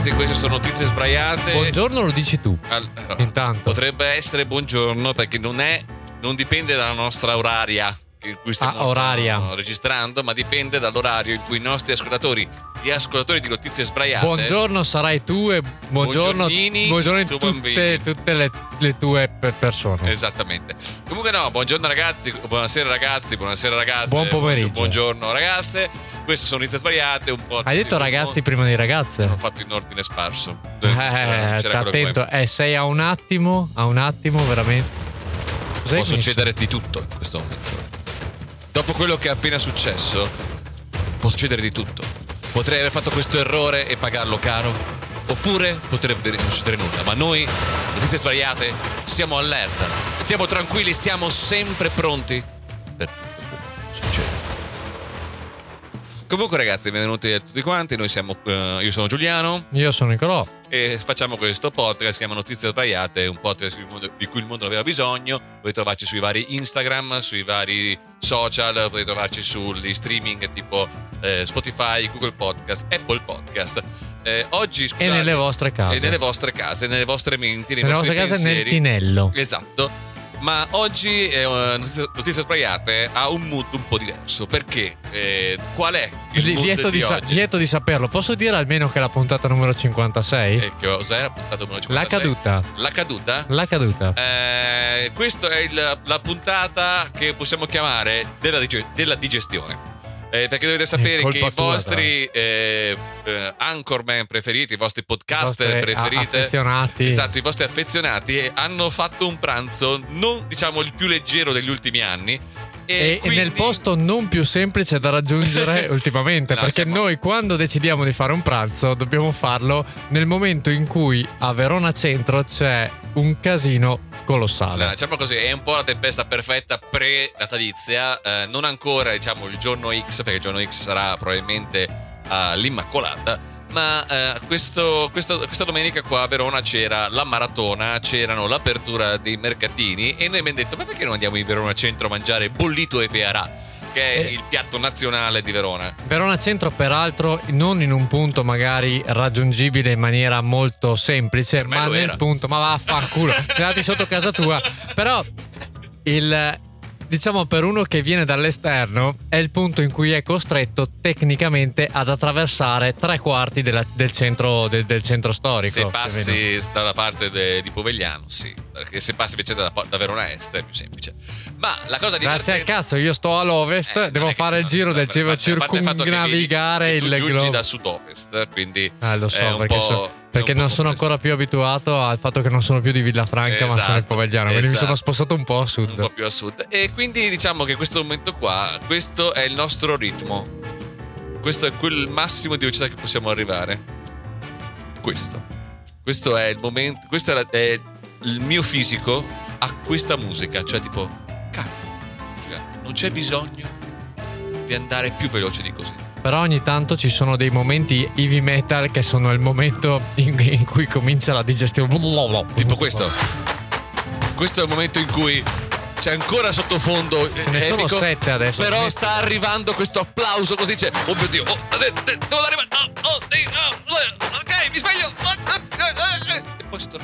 ragazzi, queste sono notizie sbraiate. Buongiorno lo dici tu. Al- Intanto. Potrebbe essere buongiorno perché non è non dipende dalla nostra oraria in cui stiamo Ah, eh, registrando, ma dipende dall'orario in cui i nostri ascoltatori, gli ascoltatori di notizie sbraiate Buongiorno sarai tu e buongiorno, buongiorno tu tutte, tutte le, le tue per persone. Esattamente. Comunque no, buongiorno ragazzi, buonasera ragazzi, buonasera ragazze. Buon pomeriggio. Buongiorno ragazze. Queste sono notizie sbagliate, un po'. Hai detto ragazzi prima di ragazze? L'ho fatto in ordine sparso. Eh, C'era- c'era quello attento, eh, sei a un attimo, a un attimo veramente. Cos'è Può succedere di tutto in questo momento. Dopo quello che è appena successo, può succedere di tutto. Potrei aver fatto questo errore e pagarlo caro, oppure potrebbe non succedere nulla. Ma noi, notizie sbagliate, siamo allerta, stiamo tranquilli, stiamo sempre pronti per tutto quello che succede. Comunque, ragazzi, benvenuti a tutti quanti. Noi siamo. eh, io sono Giuliano Io sono Nicolò. e facciamo questo podcast, si chiama Notizie Sbagliate, un podcast di cui il mondo- di cui il mondo aveva bisogno. Potete trovarci sui vari Instagram, sui vari social, potete trovarci sugli streaming tipo eh, Spotify, Google Podcast, Apple Podcast. Eh, oggi, scusate, E nelle vostre case. E nelle vostre case, nelle vostre menti, nei Nelle vostre case nel pensieri. tinello. Esatto. Ma oggi eh, Notizie, Sbagliate ha un mood un po' diverso. Perché? Eh, qual è il Li- mood Lieto di, di, sa- oggi? lieto di saperlo. Posso dire almeno che è la puntata numero 56? Eh, che cosa era? Puntata numero La 56? caduta. La caduta? La caduta. Eh, questa è il- la puntata che possiamo chiamare della, dige- della digestione. Eh, perché dovete sapere che i vostri eh, eh, anchorman preferiti, i vostri podcaster a- preferiti, affezionati. esatto, i vostri affezionati eh, hanno fatto un pranzo non diciamo il più leggero degli ultimi anni. E quindi- nel posto non più semplice da raggiungere ultimamente, No, perché siamo- noi quando decidiamo di fare un pranzo dobbiamo farlo nel momento in cui a Verona Centro c'è un casino colossale. No, diciamo così, è un po' la tempesta perfetta pre-natalizia, eh, non ancora diciamo il giorno X, perché il giorno X sarà probabilmente all'Immacolata, ma eh, questo- questo- questa domenica qua a Verona c'era la maratona, c'erano l'apertura dei mercatini e noi abbiamo detto ma perché non andiamo in Verona Centro a mangiare bollito e pearà, che è Eh. il piatto nazionale di Verona. Verona Centro, peraltro, non in un punto magari raggiungibile in maniera molto semplice, ma nel era. punto, ma vaffanculo, sei andati sotto casa tua. Però il diciamo per uno che viene dall'esterno è il punto in cui è costretto tecnicamente ad attraversare tre quarti della- del, centro, del- del centro storico. Se passi dalla parte de- di Povegliano, sì, perché se passi invece da, da Verona Est è più semplice. Ma la cosa Grazie al cazzo, io sto all'ovest, Eh, devo fare il giro del che circumnavigare il che tu giungi globo. da sud-ovest, quindi Ah, lo so, perché, so- perché un non sono ancora più abituato al fatto che non sono più di Villafranca, ma sono in Esatto, Povegliano. Quindi mi esatto. sono spostato un po' a un sud. po' più a sud. E quindi diciamo che questo momento qua, questo è il nostro ritmo. Questo è quel massimo di velocità che possiamo arrivare. Questo. Questo è il momento, questo è, il mio fisico a questa musica, cioè tipo, cioè, non c'è bisogno di andare più veloce di così. Però ogni tanto ci sono dei momenti heavy metal che sono il momento in, in cui comincia la digestione. Tipo questo. Questo è il momento in cui c'è ancora sottofondo Ce ne sono sette adesso. Però sta arrivando questo applauso così c'è. Oh mio Dio, oh, eh, eh, devo arrivare. Oh, oh, eh, oh, eh, ok, mi sveglio. Oh, eh, eh, eh. E poi sto.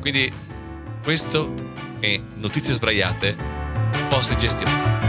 Quindi questo è notizie sbraiate post gestione.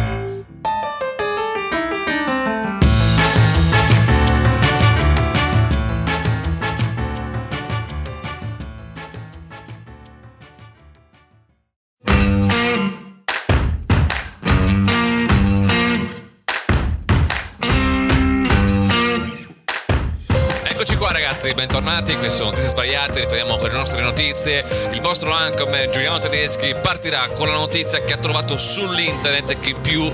Ragazzi, bentornati, queste sono notizie sbagliate, ritorniamo per le nostre notizie. Il vostro anchorman Giuliano Tedeschi partirà con la notizia che ha trovato sull'internet e che più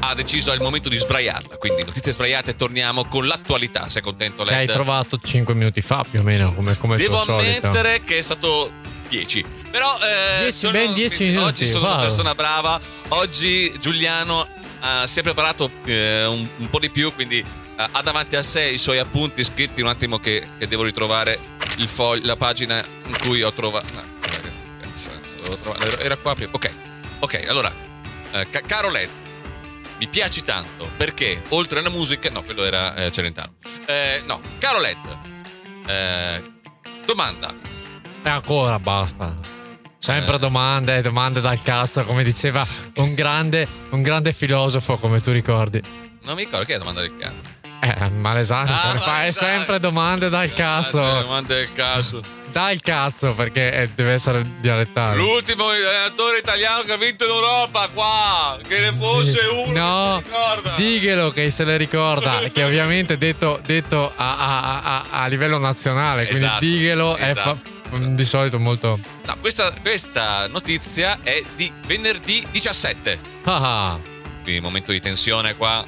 ha deciso al momento di sbraiarla. Quindi notizie sbagliate, torniamo con l'attualità. Sei contento Che hai Led? trovato 5 minuti fa più o meno, come, come Devo tuo solito. ammettere che è stato 10. Però eh, 10, sono- ben 10 sì, minuti, oggi sono una wow. persona brava. Oggi Giuliano eh, si è preparato eh, un, un po' di più, quindi ha davanti a sé i suoi appunti scritti. Un attimo che, che devo ritrovare il foglio, la pagina in cui ho trovato. No, cazzo, trovato- era- qua prima. Ok, ok, allora, eh, ca- caro Led. Mi piaci tanto perché oltre alla musica, no, quello era eh, Celentano. Eh, no, caro Led, Eh, domanda. E ancora basta. Sempre Eh. domande, domande dal cazzo, come diceva un grande, un grande filosofo, come tu ricordi. Non mi ricordo che è domanda del cazzo. Eh, Malesani, Ah, come fa? è Malesani. sempre domande dal Ah, cazzo. domanda del cazzo. Dal cazzo, perché eh, deve essere dialettale. L'ultimo allenatore italiano che ha vinto in Europa qua. Che ne fosse uno. No, che diglielo che se le ricorda, che ovviamente detto, detto a, a- a- a livello nazionale, quindi Esatto, diglielo è esatto. fa- di solito molto... No, questa, questa notizia è di venerdì 17. Ah, ah. Quindi momento di tensione qua.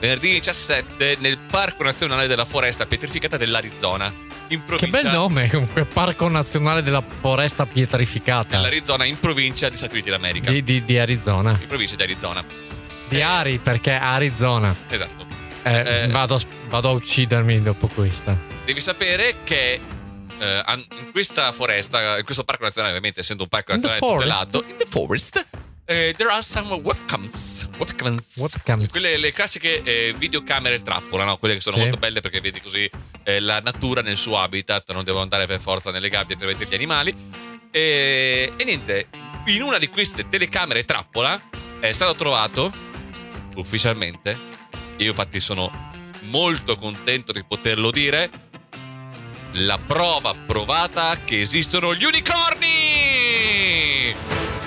Venerdì 17 nel Parco Nazionale della Foresta Pietrificata dell'Arizona. In che provincia bel nome, comunque Parco Nazionale della Foresta Pietrificata dell'Arizona in provincia di Stati Uniti d'America. di, di- di Arizona. In provincia di Arizona. Di Ari, perché Arizona. Esatto. Eh, Eh. Vado, a- vado a uccidermi dopo questa. Devi sapere che eh, in questa foresta, in questo parco nazionale, ovviamente essendo un parco nazionale tutelato, in the forest, eh, there are some webcams. Webcams. Webcams. Quelle le classiche eh, videocamere trappola, no? Quelle che sono Sì. molto belle perché vedi così eh, la natura nel suo habitat, non devono andare per forza nelle gabbie per vedere gli animali. E, e niente, in una di queste telecamere trappola è stato trovato ufficialmente. Io infatti sono molto contento di poterlo dire. La prova provata che esistono gli unicorni!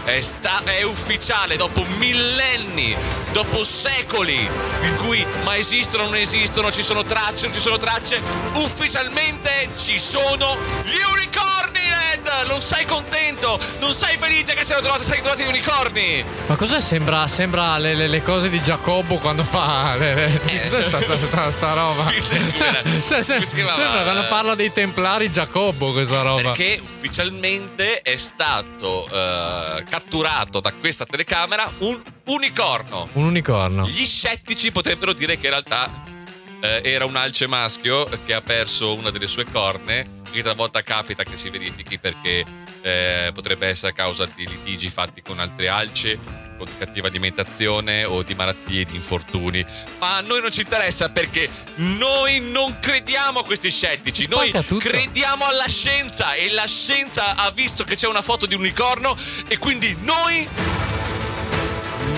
È, sta- è ufficiale dopo millenni, dopo secoli in cui ma esistono o non esistono, ci sono tracce, non ci sono tracce. Ufficialmente ci sono gli unicorni, Ned! Non sei contento? Non sei felice che siano trovati, siano trovati gli unicorni? Ma cos'è? Sembra, sembra le, le- le cose di Giacobbo quando fa. Le, le- cos'è sta, sta- sta- sta roba? Cioè, se- sembra quando parla dei templari Giacobbo questa roba. Perché ufficialmente è stato eh, catturato da questa telecamera un unicorno. Un unicorno. Gli scettici potrebbero dire che in realtà eh, era un alce maschio che ha perso una delle sue corne, che talvolta capita che si verifichi perché eh, potrebbe essere a causa di litigi fatti con altre alci, con cattiva alimentazione o di malattie, di infortuni. Ma a noi non ci interessa perché noi non crediamo a questi scettici, noi crediamo alla scienza e la scienza ha visto che c'è una foto di un unicorno e quindi noi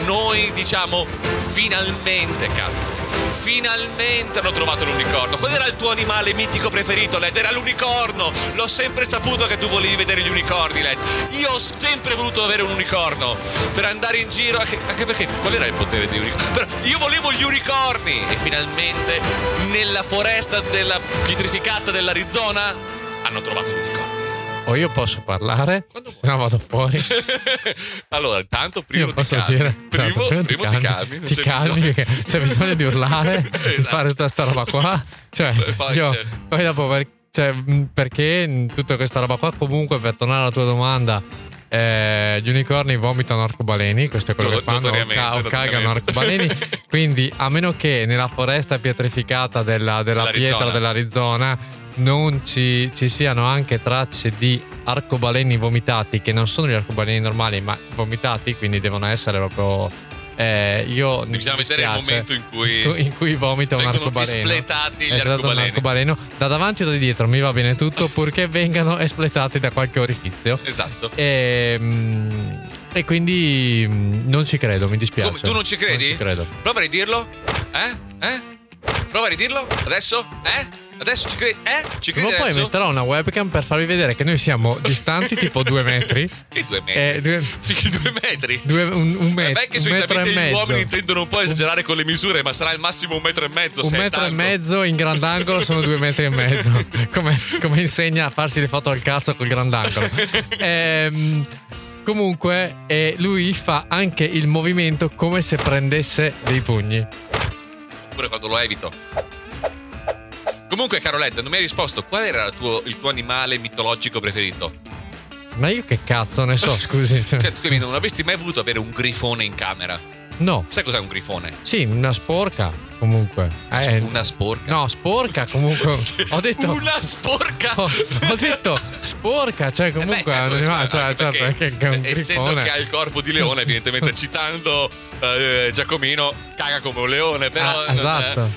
noi diciamo finalmente cazzo finalmente hanno trovato l'unicorno. Qual era il tuo animale mitico preferito Led? Era l'unicorno. L'ho sempre saputo che tu volevi vedere gli unicorni Led. Io ho sempre voluto avere un unicorno per andare in giro anche, anche perché qual era il potere degli unicorni? Però io volevo gli unicorni. E finalmente nella foresta della pietrificata dell'Arizona hanno trovato l'unicorno O io posso parlare? Quando Se no vado fuori. allora intanto primo Io ti posso calmi dire. primo, Esatto, prima primo ti calmi Ti calmi bisogno. perché c'è bisogno di urlare, di Esatto. fare tutta sta roba qua. Cioè, Poi io- c'è- poi dopo cioè, perché tutta questa roba qua, comunque per tornare alla tua domanda, eh, gli unicorni vomitano arcobaleni, questo è quello Not- che fanno, o, ca- o cagano arcobaleni. Quindi, a meno che nella foresta pietrificata della, della pietra dell'Arizona non ci, ci siano anche tracce di arcobaleni vomitati, che non sono gli arcobaleni normali, ma vomitati, quindi devono essere proprio. eh, io Bisogna vedere il momento in cui in cui vomita un arcobaleno. espletati gli Esatto, un arcobaleni. arcobaleno. Da davanti o da dietro mi va bene tutto, purché vengano espletati da qualche orifizio. Esatto. E, mm, e quindi mm, non ci credo, mi dispiace. Come, tu non ci credi? Non ci credo. Prova a ridirlo. Eh? Eh? Prova a ridirlo. Adesso? Eh? Adesso ci credi? Eh? Ci credi Prima poi adesso? metterò una webcam per farvi vedere che noi siamo distanti tipo due metri. Che due metri? Eh, due, Fichi due metri? due- un, un met- Eh, beh, che un metro e gli mezzo. uomini intendono un po' esagerare con le misure, ma sarà al massimo un metro e mezzo. Un metro e tanto. mezzo in grandangolo sono due metri e mezzo. Come, come insegna a farsi le foto al cazzo col grandangolo. Ehm, comunque, eh, lui fa anche il movimento come se prendesse dei pugni. Pure quando lo evito. Comunque, Caroletta, non mi hai risposto. Qual era il tuo, il tuo animale mitologico preferito? Ma io che cazzo ne so, scusi. Cioè, scusami, non avresti mai voluto avere un grifone in camera? no, Sai cos'è un grifone? sì, una sporca comunque. Eh, Una sporca. No, sporca comunque. Ho detto. Una sporca! Ho, ho detto sporca, cioè Eh beh, comunque è un certo, animale, cioè, certo, perché, che è un eh, essendo grifone. che ha il corpo di leone, evidentemente citando eh, Giacomino, caga come un leone, però Ah, non è-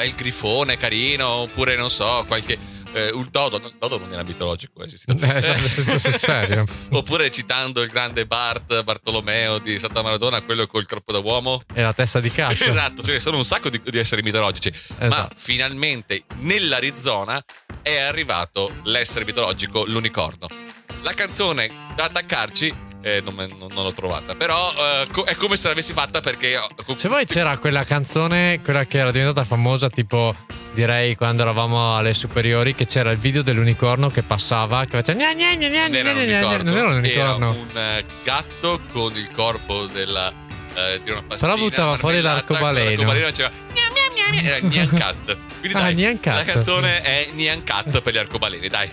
bel grifone carino, oppure non so, qualche eh, un dodo, dodo non era mitologico, è esistito. Eh, esatto, serio. Oppure citando il grande Bart Bartolomeo di Santa Maradona, quello col corpo da uomo. E la testa di cazzo. Esatto, ce ne sono un sacco di, di esseri mitologici. Ma Esatto. finalmente nell'Arizona è arrivato l'essere mitologico, l'unicorno. La canzone da attaccarci. Eh, non, non- non l'ho trovata, però eh, co- è come se l'avessi fatta perché ho- Se poi c'era quella canzone, quella che era diventata famosa, tipo direi quando eravamo alle superiori, che c'era il video dell'unicorno che passava, che faceva gna gna gna gna non era un gna gna gna. unicorno, Non era un era unicorno. un eh, gatto con il corpo della, eh, di una pastina. Però buttava fuori l'arcobaleno. L'arcobaleno faceva gna gna gna gna, era Nyan Cat. Quindi Ah, dai, Nyan Cat. la canzone è Nyan Cat per gli arcobaleni, dai.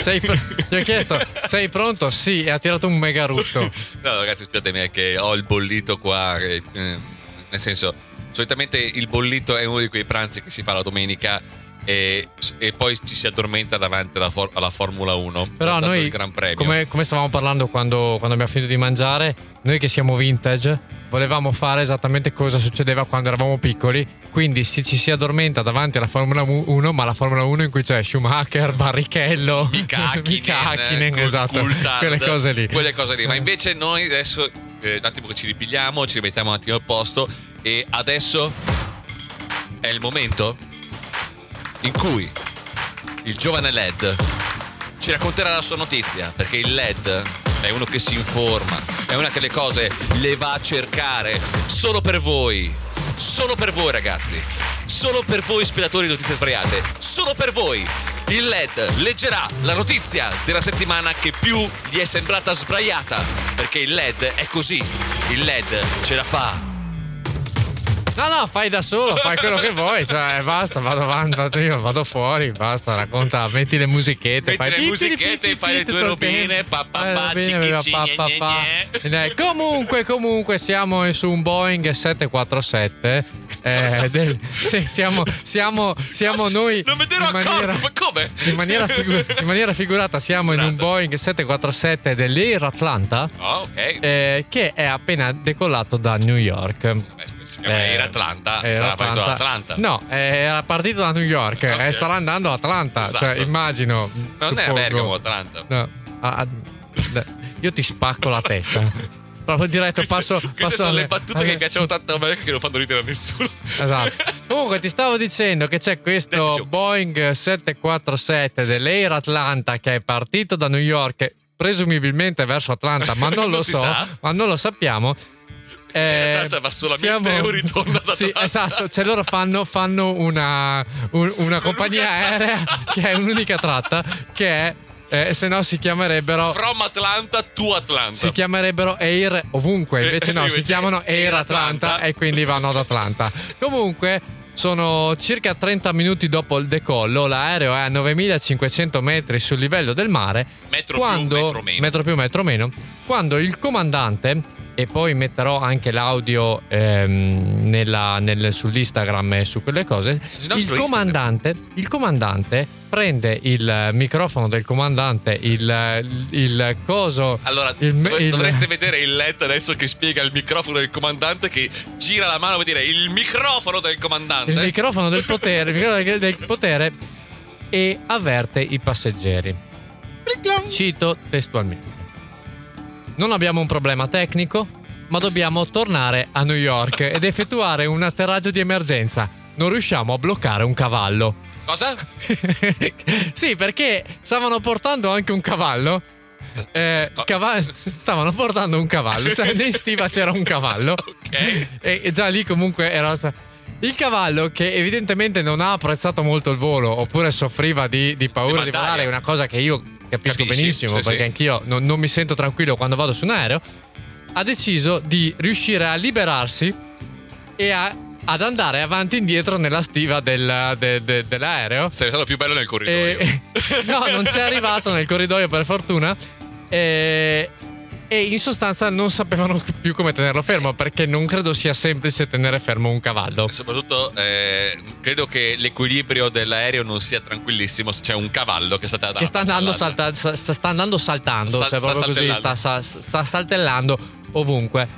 Sei pr- Gli ho chiesto, sei pronto? Sì, e ha tirato un mega rutto. No, ragazzi, scusatemi, è che ho il bollito qua. eh, nel senso, solitamente il bollito è uno di quei pranzi che si fa la domenica e, e poi ci si addormenta davanti alla, for- alla Formula 1. Però noi, il Gran Premio. come, come stavamo parlando quando, quando abbiamo finito di mangiare, noi che siamo vintage, volevamo fare esattamente cosa succedeva quando eravamo piccoli. Quindi si, ci si addormenta davanti alla Formula 1, ma la Formula 1 in cui c'è Schumacher, Barrichello, Mika Hakkinen, Col- esatto, Coulthard, quelle cose lì. Quelle cose lì. Ma invece noi adesso, eh, un attimo che ci ripigliamo, ci rimettiamo un attimo al posto e adesso è il momento in cui il giovane LED ci racconterà la sua notizia, perché il LED è uno che si informa, è una che le cose le va a cercare. Solo per voi, solo per voi ragazzi, solo per voi spettatori di notizie sbagliate, solo per voi. Il LED leggerà la notizia della settimana che più gli è sembrata sbagliata, perché il LED è così, il LED ce la fa. No, no, fai da solo, fai quello che vuoi, cioè basta, vado avanti, vado io vado fuori, basta, racconta, metti le musichette, Metti fai le musichette, fai le tue robine, tempo. pa, pa, Fai le pa, robine, cicchi, pa, cicchi, pa, gne, pa. gne. Dai, Comunque, comunque siamo su un Boeing 747. eh, del- sì, siamo, siamo, siamo noi Non me ne ero accorto, ma come? in maniera, figu- in maniera figurata siamo in un. Boeing 747 dell'Air Atlanta Oh, ok. eh, che è appena decollato da New York. Eh, si chiama Eh, Air Atlanta, Air sarà partito da Atlanta. Atlanta. No, è partito da New York Ok. e starà andando a Atlanta. Esatto. Cioè, immagino. Non era suppongo. Bergamo, Atlanta. No. Ah, ah, beh, io ti spacco la testa. Proprio diretto, passo. Queste passo sono le battute che piacciono tanto a me che non fanno ridere a nessuno. Esatto. Comunque ti stavo dicendo che c'è questo. Boeing 747 dell'Air Atlanta che è partito da New York, presumibilmente verso Atlanta, ma non lo Non si so, sa. ma non lo sappiamo. Eh, Atlanta va solamente o ritorna da Sì, esatto. Cioè loro fanno, fanno una, un- una compagnia aerea che è un'unica tratta che è, eh, se no si chiamerebbero From Atlanta to Atlanta. si chiamerebbero Air ovunque, invece no, si Invece chiamano Air Atlanta Atlanta. e quindi vanno ad Atlanta. Comunque sono circa 30 minuti dopo il decollo, l'aereo è a 9500 metri sul livello del mare. Metro più, quando, metro meno. metro più, metro meno. Quando il comandante, e poi metterò anche l'audio ehm, nella- nel- sull'Instagram e su quelle cose, il comandante, il comandante prende il microfono del comandante, il, il coso... Allora, il- dov- il- dovreste vedere il LED adesso che spiega il microfono del comandante che gira la mano per dire il microfono del comandante. il microfono del potere, il microfono del potere e avverte i passeggeri. Cito testualmente. Non abbiamo un problema tecnico, ma dobbiamo tornare a New York ed effettuare un atterraggio di emergenza. Non riusciamo a bloccare un cavallo. Cosa? sì, perché stavano portando anche un cavallo. Eh, cava- stavano portando un cavallo, cioè in stiva c'era un cavallo. Ok. E già lì comunque era. Il cavallo che evidentemente non ha apprezzato molto il volo oppure soffriva di, di paura di Di volare, è una cosa che io capisco Capisci, benissimo sì, perché sì. anch'io non, non mi sento tranquillo quando vado su un aereo, ha deciso di riuscire a liberarsi e a ad andare avanti e indietro nella stiva del- de- de- dell'aereo. Sarebbe stato più bello nel corridoio. E- no, non c'è arrivato nel corridoio per fortuna. E, e in sostanza non sapevano più come tenerlo fermo perché non credo sia semplice tenere fermo un cavallo. Soprattutto eh, credo che l'equilibrio dell'aereo non sia tranquillissimo c'è un cavallo che sta, Che sta andando, salta- sta, sta andando saltando, Sal- cioè sta proprio così, sta, saltellando. sta- saltellando ovunque.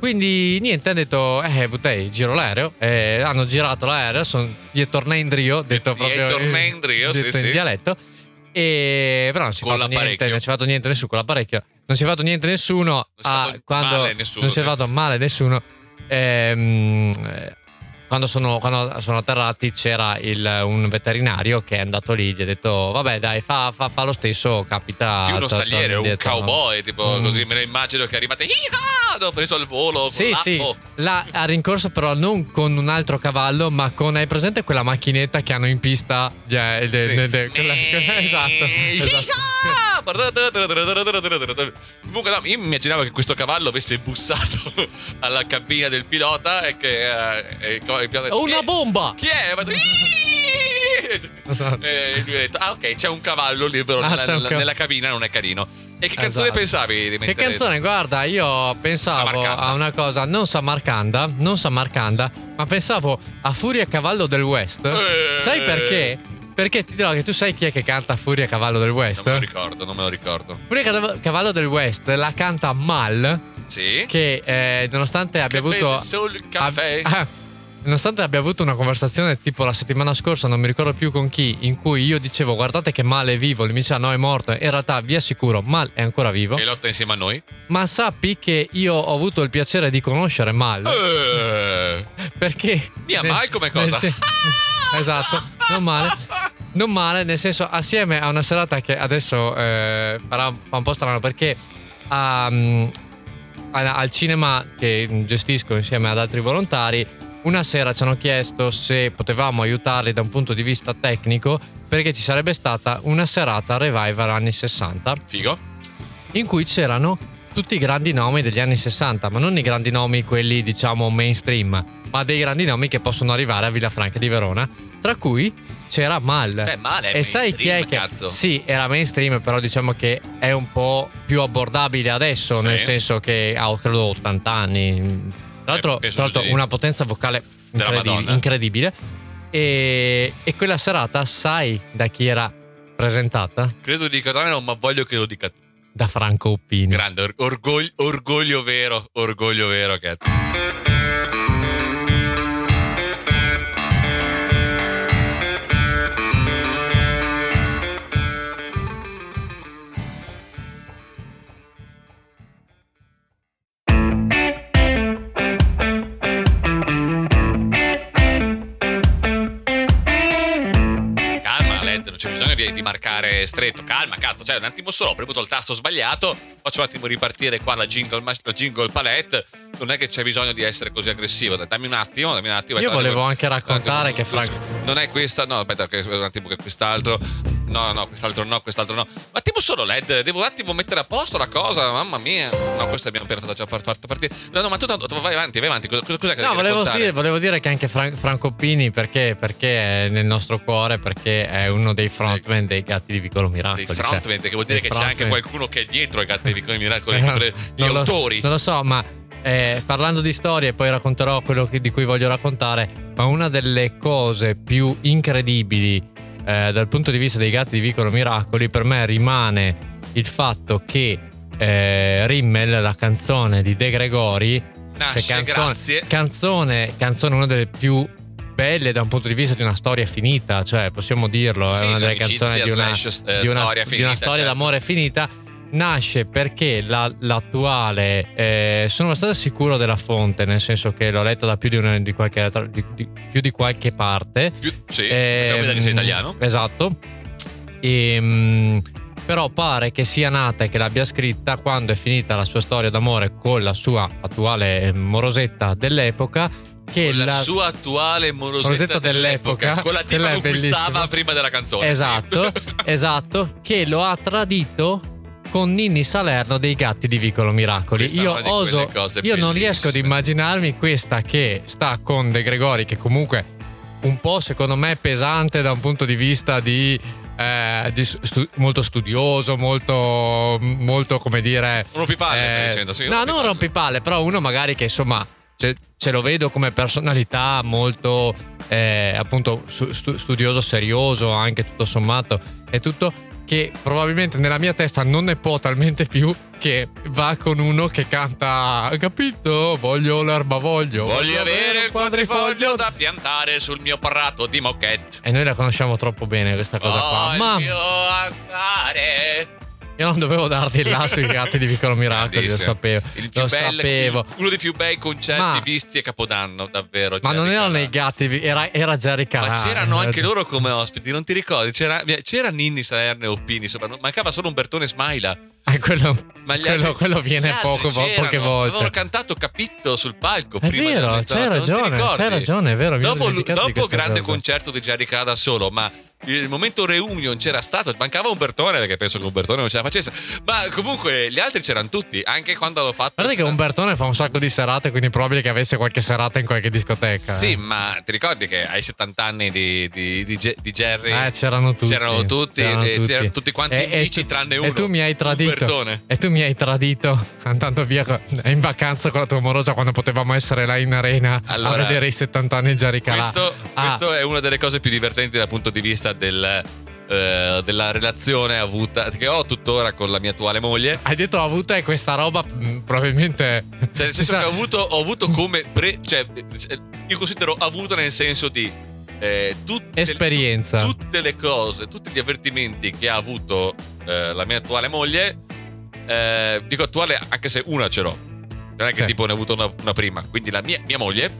Quindi niente, hanno detto, eh, buttei, giro l'aereo. Eh, hanno girato l'aereo, son, gli tornei in drio, detto proprio tornei in drio, sì, detto in sì. dialetto. E però non si è Con fatto niente, non si è fatto niente nessuno con l'apparecchio. Non si è fatto niente nessuno si è a- fatto male nessuno, non si è fatto male nessuno. Ehm, eh, quando sono, quando sono atterrati c'era il- un veterinario che è andato lì gli ha detto vabbè dai fa, fa- fa lo stesso capita più uno stagliere, un indietro, no?" cowboy, tipo Mm. così me lo immagino che arrivate. Iha! Hanno preso il volo Sì, l'azzo. sì, là ha rincorso però non con un altro cavallo, ma con, hai presente quella macchinetta che hanno in pista? Già, de- Sì. de- de- quella- esatto, esatto. Comunque, no, io mi immaginavo che questo cavallo avesse bussato alla cabina del pilota e che eh, e il pilota ha detto, Una "Chi è? bomba! Chi è? Fatto, Esatto. E lui ha detto: Ah, ok, c'è un cavallo libero Ah, nella, un ca- nella cabina, non è carino. E che canzone Esatto. pensavi di Che mettere? canzone? Guarda, io pensavo Samarcanda. a una cosa, non Samarcanda, non Samarcanda, ma pensavo a Furia Cavallo del West. Eh. Sai perché? Perché ti dirò che tu sai chi è che canta Furia Cavallo del West? Non me lo ricordo, non me lo ricordo. Furia Cav- Cavallo del West la canta Mal, Sì? che eh, nonostante abbia Che avuto... solo il caffè. Ah, ah, nonostante abbia avuto una conversazione tipo la settimana scorsa, non mi ricordo più con chi, in cui io dicevo guardate che Mal è vivo, lui mi diceva no è morto, in realtà vi assicuro Mal è ancora vivo, E lotta insieme a noi. ma sappi che io ho avuto il piacere di conoscere Mal, Eh, perché... Mia nel- Mal come nel cosa? sen- esatto, non male. Non male, nel senso, assieme a una serata che adesso eh, farà fa un po' strano perché a- al cinema che gestisco insieme ad altri volontari, una sera ci hanno chiesto se potevamo aiutarli da un punto di vista tecnico perché ci sarebbe stata una serata revival anni 60 Figo. in cui c'erano tutti i grandi nomi degli anni 60, ma non i grandi nomi quelli diciamo mainstream, ma dei grandi nomi che possono arrivare a Villafranca di Verona, tra cui c'era Mal. Beh, Mal è e sai chi è che cazzo. Sì, era mainstream, però diciamo che è un po' più abbordabile adesso, Sì. nel senso che ha credo 80 anni. Tra l'altro, tra l'altro una potenza vocale Della incredibile. E, e quella serata sai da chi era presentata? Credo di ricordarmelo, ma voglio che lo dica tu. Da Franco Oppini. Grande or- orgoglio, orgoglio vero, orgoglio vero, cazzo. Marcare stretto. Calma, cazzo. Cioè, un attimo solo, ho premuto il tasto sbagliato. Faccio un attimo ripartire qua la jingle, ma- la jingle palette. Non è che c'è bisogno di essere così aggressivo. Dammi un attimo, dammi un attimo. Io volevo anche raccontare che Franco- Non è questa, no, aspetta, un attimo che quest'altro. No, no, quest'altro no, quest'altro no. Un attimo solo, Led. Devo un attimo mettere a posto la cosa. Mamma mia. No, questo abbiamo appena fatto già far, far partire. No, no, ma tu tanto- vai avanti, vai avanti. Cosa, cos'è che No, volevo dire, volevo dire che anche Fran- Franco Pini, perché, perché è nel nostro cuore, perché è uno dei frontman dei Gatti di Vicolo Miracoli. dei cioè, frontman, che vuol dire che c'è anche frontman. qualcuno che è dietro ai Gatti di Miracoli, Eh, gli non lo- autori. non lo so, ma eh, parlando di storie, poi racconterò quello che- di cui voglio raccontare. Ma una delle cose più incredibili eh, dal punto di vista dei Gatti di Vicolo Miracoli per me rimane il fatto che eh, Rimmel, la canzone di De Gregori, Nasce, cioè, canzone, grazie. canzone, canzone una delle più belle da un punto di vista di una storia finita, cioè possiamo dirlo, Sì, è una delle canzoni di una, slash, eh, di una- storia di una storia certo. d'amore finita. Nasce perché la- l'attuale, eh, sono abbastanza sicuro della fonte, nel senso che l'ho letto da più di, una- di qualche, di- di- più di qualche parte. Più- sì, Ehm, facciamo vedere che sei italiano. Esatto. Ehm, però pare che sia nata e che l'abbia scritta quando è finita la sua storia d'amore con la sua attuale eh, morosetta dell'epoca. Che Con la, la- sua attuale morosetta, Morosetta dell'epoca, dell'epoca. con la tipa con cui prima della canzone. sì. Esatto, esatto, che lo ha tradito con Ninni Salerno dei Gatti di Vicolo Miracoli. Questa io oso, io non riesco ad immaginarmi questa che sta con De Gregori, che comunque un po' secondo me pesante da un punto di vista di, eh, stu- molto studioso, molto, molto come dire. Un rompipalle, dicendo, sì, no, non rompipalle. però uno magari che insomma ce, ce lo vedo come personalità molto eh, appunto stu- studioso, serioso, anche tutto sommato e tutto che probabilmente nella mia testa non ne può talmente più che va con uno che canta capito voglio l'erba voglio Voglio avere il quadrifoglio da piantare sul mio prato di moquette. e noi la conosciamo troppo bene questa cosa qua ma Voglio andare. Io non dovevo darti il là sui gatti di Piccolo Miracoli lo sapevo Il lo bello- sapevo uno dei più bei concerti Ma- visti a Capodanno, davvero. ma non Jerry erano Calà. i gatti era, era Jerry Calà Ma c'erano anche loro come ospiti, non ti ricordi? C'era, c'era Ninni Salerno e Oppini, mancava solo Umbertone Smaila. Eh, quello, quello, quello viene poco, poche Avevano volte. cantato Capitto sul palco È prima vero, c'hai non ragione, c'hai ragione, è vero, Dopo, dopo grande cosa. concerto di Jerry Calà da solo, ma il momento reunion c'era stato, mancava Umbertone perché penso che Umbertone non ce la facesse, ma comunque gli altri c'erano tutti, anche quando l'ho fatto. Guarda che Umbertone fa un sacco di serate, quindi è probabile che avesse qualche serata in qualche discoteca. Sì, eh. ma ti ricordi che ai 70 anni di, di, di, di Jerry Eh, c'erano tutti. c'erano tutti, c'erano e tutti. c'erano tutti quanti E- e amici tu- tranne E uno, tu mi hai tradito. Umbertone. E tu mi hai tradito andando via in vacanza con la tua amorosa quando potevamo essere là in arena Allora, a vedere i 70 anni di Jerry Calà. Questo, Ah, questo è una delle cose più divertenti dal punto di vista del, eh, della relazione avuta che ho tuttora con la mia attuale moglie. Hai detto avuta e questa roba mh, probabilmente. Cioè, nel senso che ho avuto, ho avuto come. pre- cioè, eh, io considero avuto nel senso di. eh, tutte, Esperienza. tu- tutte le cose, tutti gli avvertimenti che ha avuto eh, la mia attuale moglie. eh, dico attuale anche se una ce l'ho. Non è che Sì. tipo ne ho avuto una, una prima. Quindi la mia, mia moglie.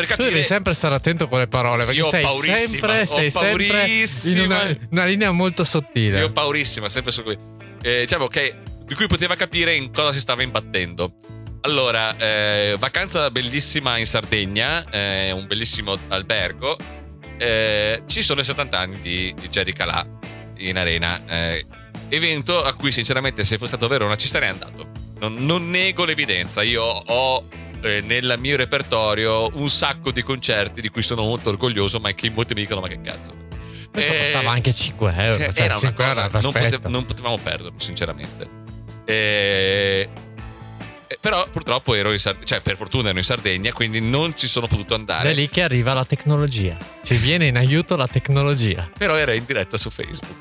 Per Tu capire. devi sempre stare attento con le parole perché sei paurissima, sempre, sei sempre in una, una linea molto sottile. Io ho paurissima, sempre su qui. Eh, diciamo che di cui poteva capire in cosa si stava imbattendo. Allora, eh, vacanza bellissima in Sardegna, eh, un bellissimo albergo. Eh, ci sono i 70 anni di, di Jerry Calà in arena. eh, evento a cui sinceramente se fosse stato Verona ci sarei andato. Non, non nego l'evidenza, io ho eh, nel mio repertorio un sacco di concerti di cui sono molto orgoglioso, ma che molti mi dicono ma che cazzo. Questo Eh, costava anche 5 euro. cioè, cioè, era una 5 euro cosa, era non, pote- non potevamo perderlo, sinceramente. Eh, però purtroppo ero in Sardegna, cioè per fortuna ero in Sardegna, quindi non ci sono potuto Ed è andare. lì che arriva la tecnologia. Ci viene in aiuto la tecnologia. Però era in diretta su Facebook.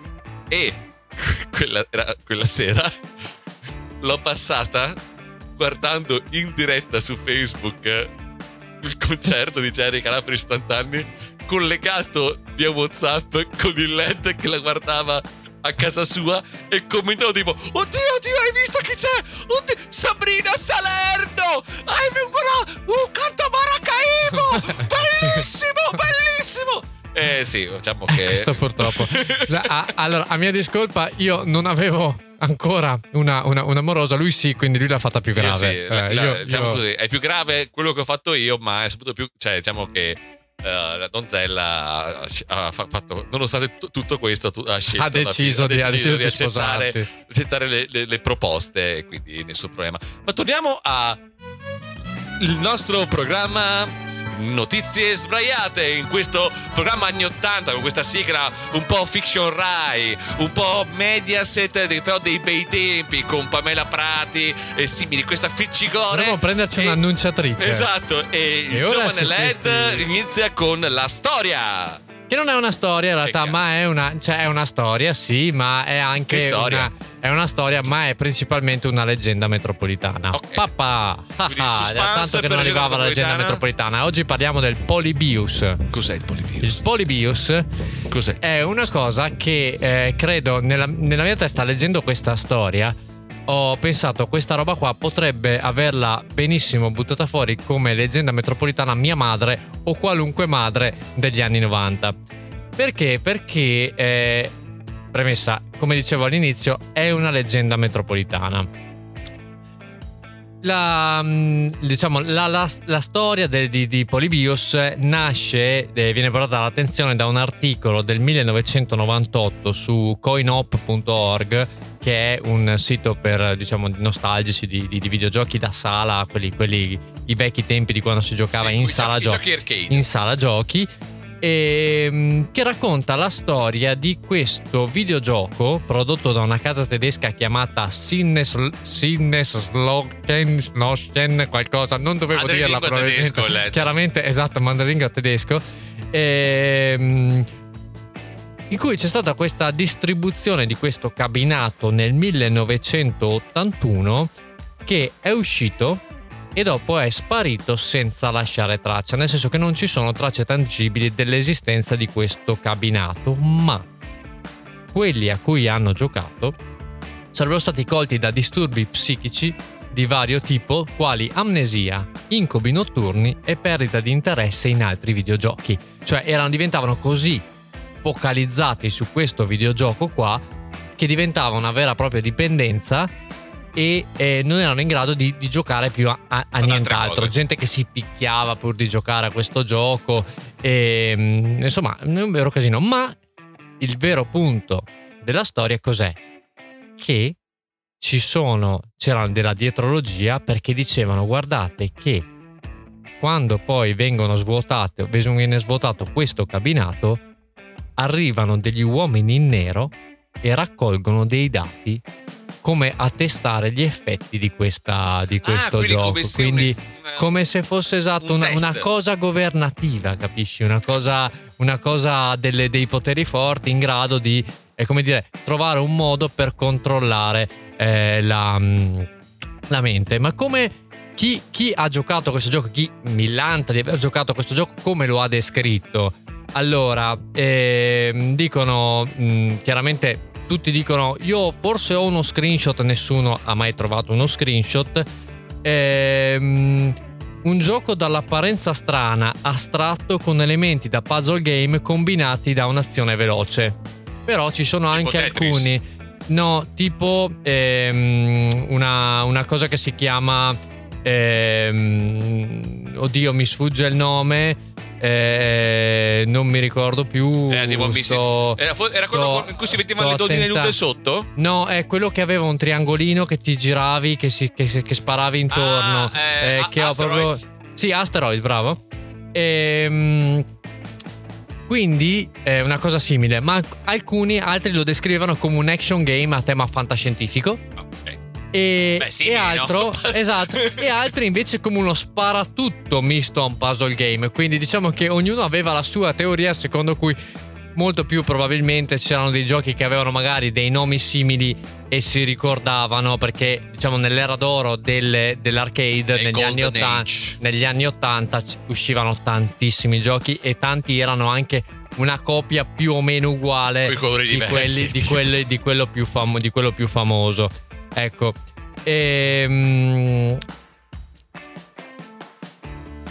E quella, era- quella sera l'ho passata guardando in diretta su Facebook eh, il concerto di Jerry Calà per i 70 anni, collegato via WhatsApp con il LED che la guardava a casa sua e commentavo tipo Oddio, oddio, hai visto chi c'è? Oddio, Sabrina Salerno! Hai visto? Uh, canta Maracaibo! Bellissimo, bellissimo! Eh sì, diciamo che... Questo purtroppo. La- a- allora, a mia discolpa, io non avevo ancora una, una- un'amorosa, lui sì, quindi lui l'ha fatta più Io grave. sì, la- Eh, la- io- diciamo io- così, è più grave quello che ho fatto io, ma è soprattutto più. Cioè, diciamo che. eh, la donzella ha, ha fa- fatto, nonostante t- tutto questo, ha scelto Ha deciso fine- di- ha deciso di accettare, sposarti. accettare le, le- le proposte, quindi nessun problema. Ma torniamo a il nostro programma Notizie sbraiate in questo programma anni 80 con questa sigla un po' fiction Rai, un po' Mediaset, però dei bei tempi con Pamela Prati e simili, questa ficcicore. Dovremmo prenderci E- un'annunciatrice. Esatto, e, il E ora giovane LED questi- inizia con la storia. Che non è una storia in realtà, ma è una, cioè è una storia, sì, ma è anche una, è una storia, ma è principalmente una leggenda metropolitana. Ok. Papà! Ah, tanto che non arrivava la leggenda metropolitana. Oggi parliamo del Polybius. Cos'è il Il Polibius? Polybius Cos'è? è una cosa che eh, credo nella, nella mia testa, leggendo questa storia, ho pensato questa roba qua potrebbe averla benissimo buttata fuori come leggenda metropolitana mia madre o qualunque madre degli anni 90. Perché? Perché, eh, premessa, come dicevo all'inizio, è una leggenda metropolitana. La, mm, diciamo, la, la- la storia de- di, di Polybius nasce, eh, viene portata all'attenzione da un articolo del 1998 su coinop.org che è un sito per diciamo nostalgici di, di, di videogiochi da sala, quelli, quelli, i vecchi tempi di quando si giocava Sì, in, sala giochi- i giochi, in sala giochi. ehm, che racconta la storia di questo videogioco prodotto da una casa tedesca chiamata Sinnes, Sinnesloken qualcosa, non dovevo Madrelingua dirla tedesco. Chiaramente, esatto, mandaringa tedesco. Ehm, in cui c'è stata questa distribuzione di questo cabinato nel 1981 che è uscito e dopo è sparito senza lasciare traccia, nel senso che non ci sono tracce tangibili dell'esistenza di questo cabinato, ma quelli a cui hanno giocato sarebbero stati colti da disturbi psichici di vario tipo, quali amnesia, incubi notturni e perdita di interesse in altri videogiochi. Cioè erano, diventavano così focalizzati su questo videogioco qua che diventava una vera e propria dipendenza e eh, non erano in grado di, di giocare più a, a- a nient'altro. Gente che si picchiava pur di giocare a questo gioco. E, mm, insomma, è un vero casino. Ma il vero punto della storia cos'è? Che ci sono, c'era della dietrologia perché dicevano guardate che quando poi vengono svuotate, viene svuotato questo cabinato, arrivano degli uomini in nero e raccolgono dei dati come a testare gli effetti di, questa, di questo Ah, gioco. come quindi un- una- come se fosse esatto un una, una cosa governativa, capisci? Una cosa, una cosa delle- dei poteri forti in grado di, è come dire, trovare un modo per controllare eh, la, mm, la mente. Ma come chi, chi ha giocato questo gioco, chi millanta di aver giocato questo gioco, come lo ha descritto? Allora, ehm, dicono mm, chiaramente tutti dicono io forse ho uno screenshot, nessuno ha mai trovato uno screenshot. Ehm, un gioco dall'apparenza strana, astratto con elementi da puzzle game combinati da un'azione veloce. Però ci sono Tipo anche Tetris. alcuni. No, tipo ehm, una, una cosa che si chiama. ehm, oddio, mi sfugge il nome. Eh, non mi ricordo più. Era, tipo, sto- era, era quello sto- in cui si sto le donnine tenta- nude sotto? No, è quello che aveva un triangolino che ti giravi, che, si- che, che sparavi intorno. Ah, eh, a- che ho proprio. Sì, Asteroid, bravo. Ehm, quindi è una cosa simile, ma alcuni altri lo descrivono come un action game a tema fantascientifico. E, Beh, sì, e no? altro, esatto, e altri invece come uno sparatutto misto a un puzzle game. Quindi diciamo che ognuno aveva la sua teoria secondo cui molto più probabilmente c'erano dei giochi che avevano magari dei nomi simili e si ricordavano perché diciamo nell'era d'oro delle- dell'arcade negli anni, Golden 80, Age. negli anni 80 c- uscivano tantissimi giochi e tanti erano anche una copia più o meno uguale di, diversi. quelli, di, quelli- di quello più famo- di quello più famoso. Ecco. Ehm,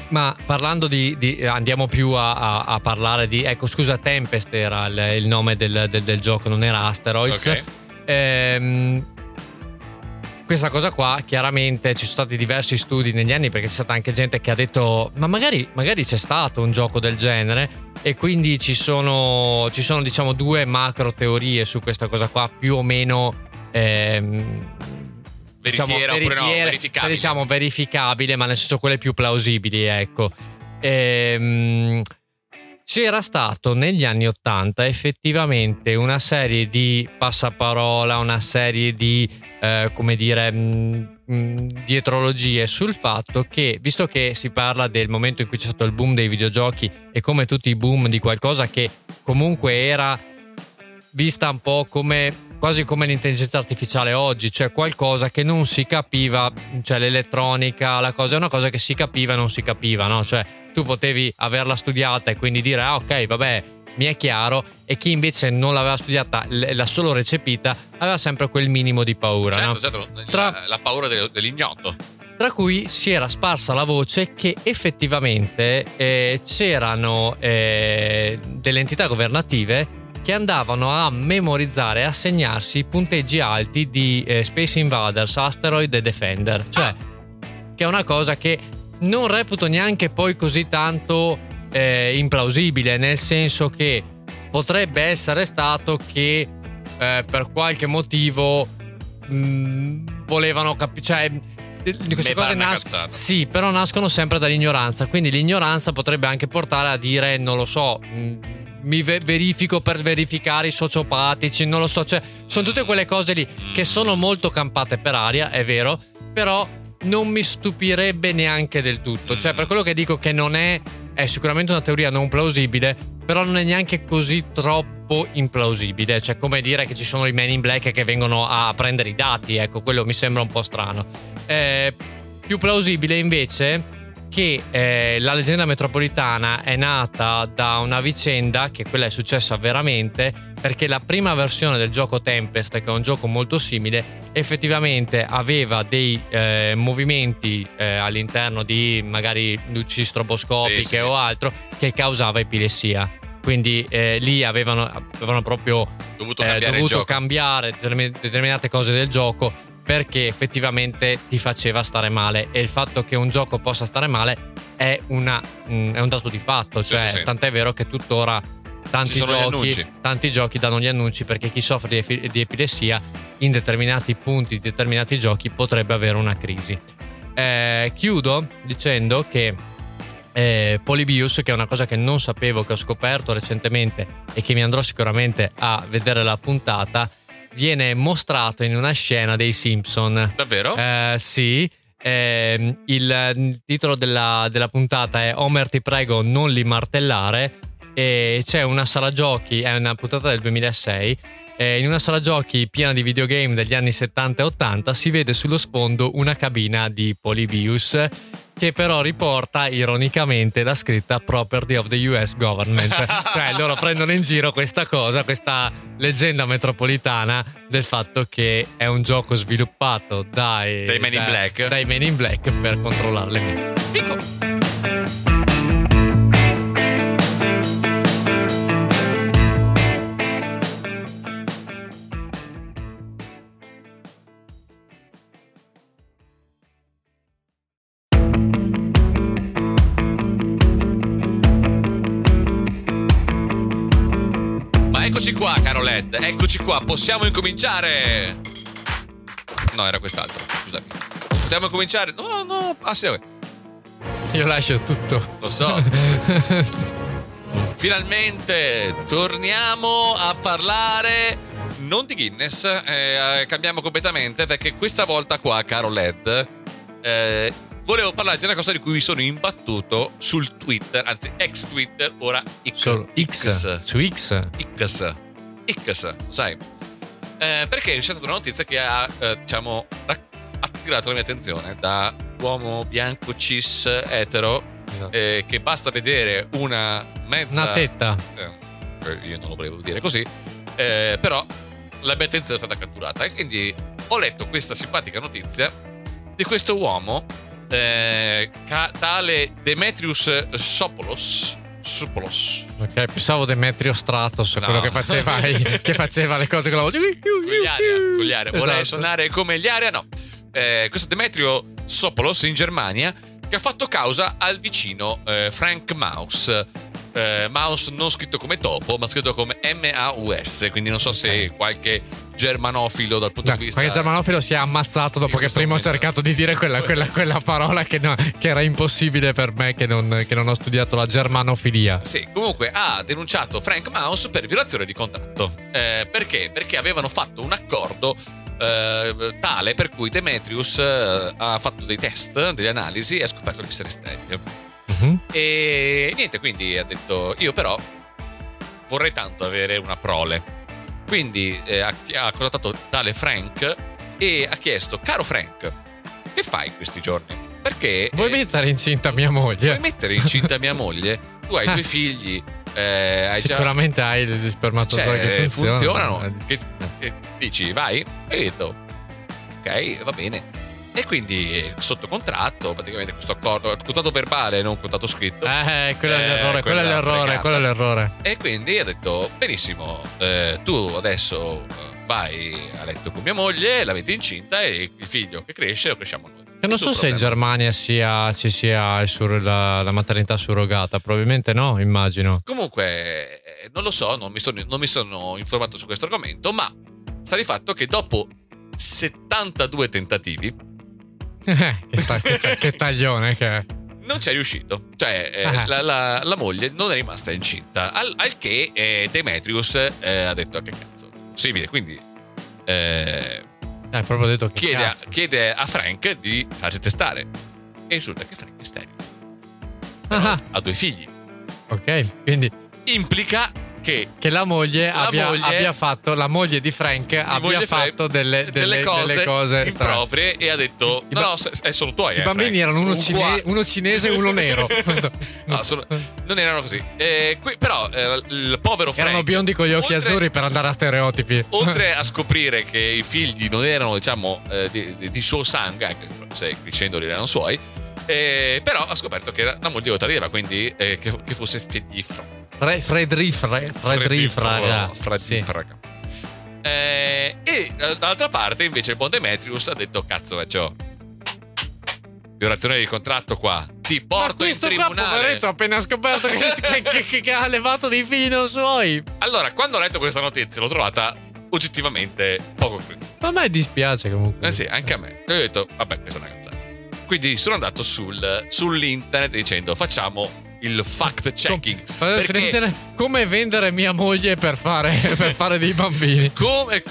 ma parlando di, di- andiamo più a, a- a parlare di ecco scusa Tempest era il, il nome del, del- del gioco non era Asteroids Ok. Ehm, questa cosa qua chiaramente ci sono stati diversi studi negli anni perché c'è stata anche gente che ha detto ma magari, magari c'è stato un gioco del genere e quindi ci sono, ci sono diciamo due macro teorie su questa cosa qua più o meno ehm, diciamo, Veritiera oppure no, verificabile. diciamo verificabile ma nel senso quelle più plausibili ecco Ehm, c'era stato negli anni Ottanta effettivamente una serie di passaparola, una serie di, eh, come dire, mh, mh, dietrologie sul fatto che, visto che si parla del momento in cui c'è stato il boom dei videogiochi e come tutti i boom di qualcosa che comunque era vista un po' come quasi come l'intelligenza artificiale oggi, cioè qualcosa che non si capiva, cioè l'elettronica, la cosa è una cosa che si capiva e non si capiva, no? Cioè tu potevi averla studiata e quindi dire ah ok, vabbè, mi è chiaro e chi invece non l'aveva studiata l'ha solo recepita aveva sempre quel minimo di paura, Certo, no? certo, la, Tra- la paura del- dell'ignoto. tra cui si era sparsa la voce che effettivamente eh, c'erano eh, delle entità governative che andavano a memorizzare e a segnarsi i punteggi alti di eh, Space Invaders, Asteroid e Defender. Cioè, che è una cosa che non reputo neanche poi così tanto eh, implausibile, nel senso che potrebbe essere stato che eh, per qualche motivo mh, volevano capire. Cioè, queste cose pare una nas- cazzata. sì, però nascono sempre dall'ignoranza. Quindi l'ignoranza potrebbe anche portare a dire, non lo so, mh, mi ve- verifico per verificare i sociopatici, non lo so. Cioè, sono tutte quelle cose lì che sono molto campate per aria, è vero, però non mi stupirebbe neanche del tutto. Cioè, per quello che dico che non è, è sicuramente una teoria non plausibile, però non è neanche così troppo implausibile. Cioè, come dire che ci sono i men in black che vengono a prendere i dati, ecco, quello mi sembra un po' strano. Eh, più plausibile invece che eh, la leggenda metropolitana è nata da una vicenda che quella è successa veramente perché la prima versione del gioco Tempest che è un gioco molto simile effettivamente aveva dei eh, movimenti eh, all'interno di magari luci stroboscopiche Sì, sì. o altro che causava epilessia quindi eh, lì avevano, avevano proprio dovuto eh, cambiare il dovuto cambiare determin- determinate cose del gioco perché effettivamente ti faceva stare male e il fatto che un gioco possa stare male è, una- mm, è un dato di fatto, Sì, cioè sì, sì. tant'è vero che tuttora tanti giochi, tanti giochi danno gli annunci perché chi soffre di, di epilessia in determinati punti, in determinati giochi potrebbe avere una crisi. Eh, chiudo dicendo che eh, Polybius, che è una cosa che non sapevo, che ho scoperto recentemente e che mi andrò sicuramente a vedere la puntata, viene mostrato in una scena dei Simpson. Davvero? Eh, sì. ehm, il, il titolo della, della puntata è Homer ti prego non li martellare e c'è una sala giochi, è una puntata del 2006 e in una sala giochi piena di videogame degli anni 70 e 80 si vede sullo sfondo una cabina di Polybius che però riporta ironicamente la scritta Property of the US Government. cioè loro prendono in giro questa cosa, questa leggenda metropolitana del fatto che è un gioco sviluppato dai, Dai Men in da- Black. dai Men in Black per controllare le mine. Ma eccoci qua, caro Led, eccoci qua, possiamo incominciare. No, era quest'altro, scusami. Possiamo incominciare? No, no, ah sì, vabbè. Io lascio tutto. lo so. Finalmente torniamo a parlare non di Guinness, eh, cambiamo completamente perché questa volta qua, caro Led, eh, volevo parlarti di una cosa di cui mi sono imbattuto sul Twitter, anzi ex Twitter, ora X. X. Su X. X. X, sai? Eh, perché c'è stata una notizia che ha, eh, diciamo, attirato la mia attenzione da uomo bianco cis etero eh, che basta vedere una mezza Una tetta. eh, io non lo volevo dire così eh, però la mia attenzione è stata catturata e quindi ho letto questa simpatica notizia di questo uomo eh, ca- tale Demetrius Sopolos Sopolos Ok, pensavo Demetrio Stratos, No. quello che faceva, che faceva le cose con la voce. con gli aria. vorrei Esatto. suonare come gli aria no Eh, questo Demetrio Sopolos in Germania che ha fatto causa al vicino eh, Frank Maus Eh, Maus non scritto come topo ma scritto come M-A-U-S quindi non so se qualche germanofilo dal punto No, di vista perché Germanofilo si è ammazzato dopo che prima ho cercato di dire quella, quella- quella parola che, no- che era impossibile per me, che non, che non ho studiato la germanofilia. Sì, comunque ha denunciato Frank Maus per violazione di contratto. Eh, perché? Perché avevano fatto un accordo eh, tale per cui Demetrius eh, ha fatto dei test, delle analisi e ha scoperto di essere sterile. Mhm. E niente, quindi ha detto io però vorrei tanto avere una prole. Quindi eh, ha, ha contattato tale Frank e ha chiesto, caro Frank, che fai questi giorni? Perché... Vuoi eh, mettere incinta mia vuoi moglie? mettere incinta mia moglie? Tu hai due figli, eh, hai già... Sicuramente hai degli spermatozoi Cioè, che funzionano. funzionano. Che- che dici, vai? E io detto, ok, va bene. E quindi eh, sotto contratto, praticamente questo accordo, contratto verbale, non contratto scritto. Eh, quello è Eh, l'errore, quello è l'errore, quello è l'errore. E quindi ha detto, benissimo, eh, tu adesso eh, vai a letto con mia moglie, la metti incinta e il figlio che cresce lo cresciamo noi. Che non so se in Germania sia, ci sia sur- la, la maternità surrogata, probabilmente no, immagino. Comunque, eh, non lo so, non mi, sono, non mi sono informato su questo argomento, ma sta di fatto che dopo 72 tentativi, che, sta- che ta- che taglione che è. non ci è riuscito. Cioè, eh, Ah. la, la- la moglie non è rimasta incinta. Al, al che eh, Demetrius eh, ha detto: Che cazzo, possibile. Quindi eh, proprio detto che chiede, a, chiede a Frank di farsi testare. E risulta che Frank è sterile. Ah, Ha due figli. ok, quindi Implica che che la moglie, La abbia, moglie- abbia fatto, la moglie di Frank abbia moglie Frank- fatto delle, delle- delle cose, strane. improprie e ha detto: I No, no, se- eh, sono tuoi. I eh, bambini Frank. erano uno, cine- uno cinese e uno nero. No, sono- non erano così. Eh, qui- però eh, il povero Frank. Erano biondi con gli occhi oltre- azzurri per andare a stereotipi. Oltre a scoprire che i figli non erano, diciamo, eh, di, di- di suo sangue, anche se crescendoli erano suoi, eh, però ha scoperto che la moglie lo tradiva, quindi eh, che, che fosse figli Fre- Fredri, Fre- Fredri, fraga. Freddi Sì. fraga. Eh, e eh, dall'altra parte invece il buon Demetrius ha detto cazzo vecchio violazione di contratto qua ti porto in questo qua, tribunale poveretto, ha appena scoperto che, che- che- che- ha levato dei figli non suoi. allora quando ho letto questa notizia l'ho trovata oggettivamente poco credibile Ma a me dispiace comunque. eh sì anche a me e ho detto vabbè questa è una cazzata quindi sono andato sul, sull'internet dicendo facciamo il fact checking Com- perché Come vendere mia moglie per fare, per fare dei bambini? Come,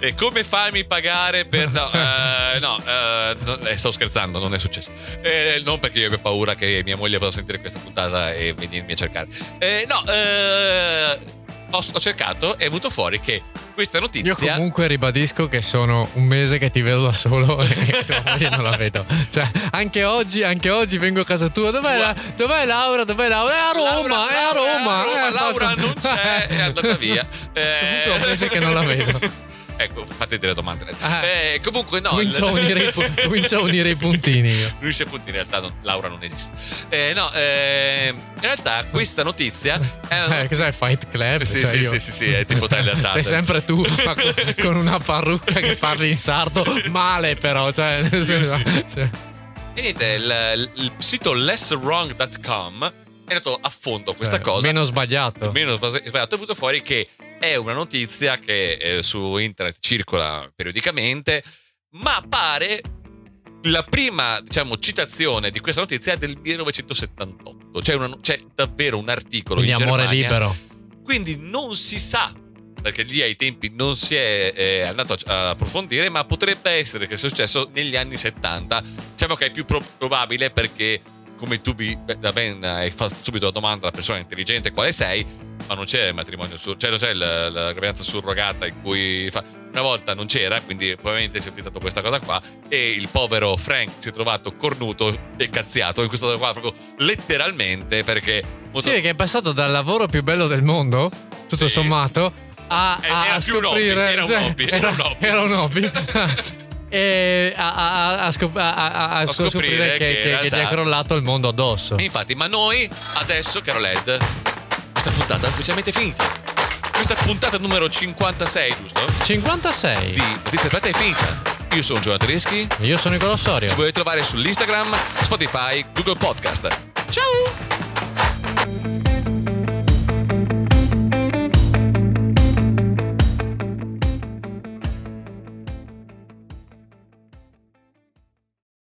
e come farmi pagare per. No, eh, no eh, no, eh, sto scherzando, non è successo. Eh, non perché io abbia paura che mia moglie possa sentire questa puntata e venirmi a cercare. Eh, no, eh, ho, ho cercato e è venuto fuori che questa notizia. Io comunque ribadisco che sono un mese che ti vedo da solo e tua moglie non la vedo. Cioè, anche oggi, anche oggi vengo a casa tua. Dov'è, la- dov'è Laura? Dov'è Laura? È a Roma, Laura, è a Roma. Laura, eh, Laura fatto- non c'è, è andata via. Eh, Comunque è un mese che non la vedo. Ecco, fate delle domande. Ah. Eh, comunque, no. Comincio a, unire i, pu- comincio a unire i puntini io. Lui punti, in realtà non- Laura non esiste. Eh, no, ehm, in realtà questa notizia è una- Eh, cos'è Fight Club? Sì, Cioè, sì, sì, sì, sì, è tipo Tyler Durden. Sei sempre tu, con, una parrucca che parli in sardo male, però. Cioè, nel senso- sì. E niente, il, il sito lesswrong.com è andato a fondo questa Eh, cosa. Meno sbagliato. Meno sbagliato. È venuto fuori che è una notizia che eh, su internet circola periodicamente, ma pare la prima, diciamo, citazione di questa notizia è del 1978. C'è, una- c'è davvero un articolo Quindi in amore Germania libero. quindi non si sa perché lì ai tempi non si è eh, andato a, a approfondire, ma potrebbe essere che sia successo negli anni 70. Diciamo che è più pro- probabile perché, come tu da ben hai fatto subito la domanda alla persona intelligente quale sei, ma non c'era il matrimonio sur- cioè non c'è la, la gravidanza surrogata in cui fa- una volta non c'era, quindi probabilmente si è utilizzato questa cosa qua e il povero Frank si è trovato cornuto e cazziato in questo qua proprio letteralmente perché molto- Sì, che è passato dal lavoro più bello del mondo, tutto Sì. sommato, a, Eh, a- era a più un hobby, scoprire. era un hobby, era un hobby. era un hobby. e a, a- a scop- a- scoprire scoprire, che, che in che- realtà- gli è crollato il mondo addosso. E infatti, ma noi adesso, caro Led, questa puntata è ufficialmente finita. Questa puntata numero 56, giusto? 56. Di Notizie Aperta è finita. Io sono Giovanni Tedeschi. Io sono Nicola Sorio. Ci potete trovare sull'Instagram, Spotify, Google Podcast. Ciao!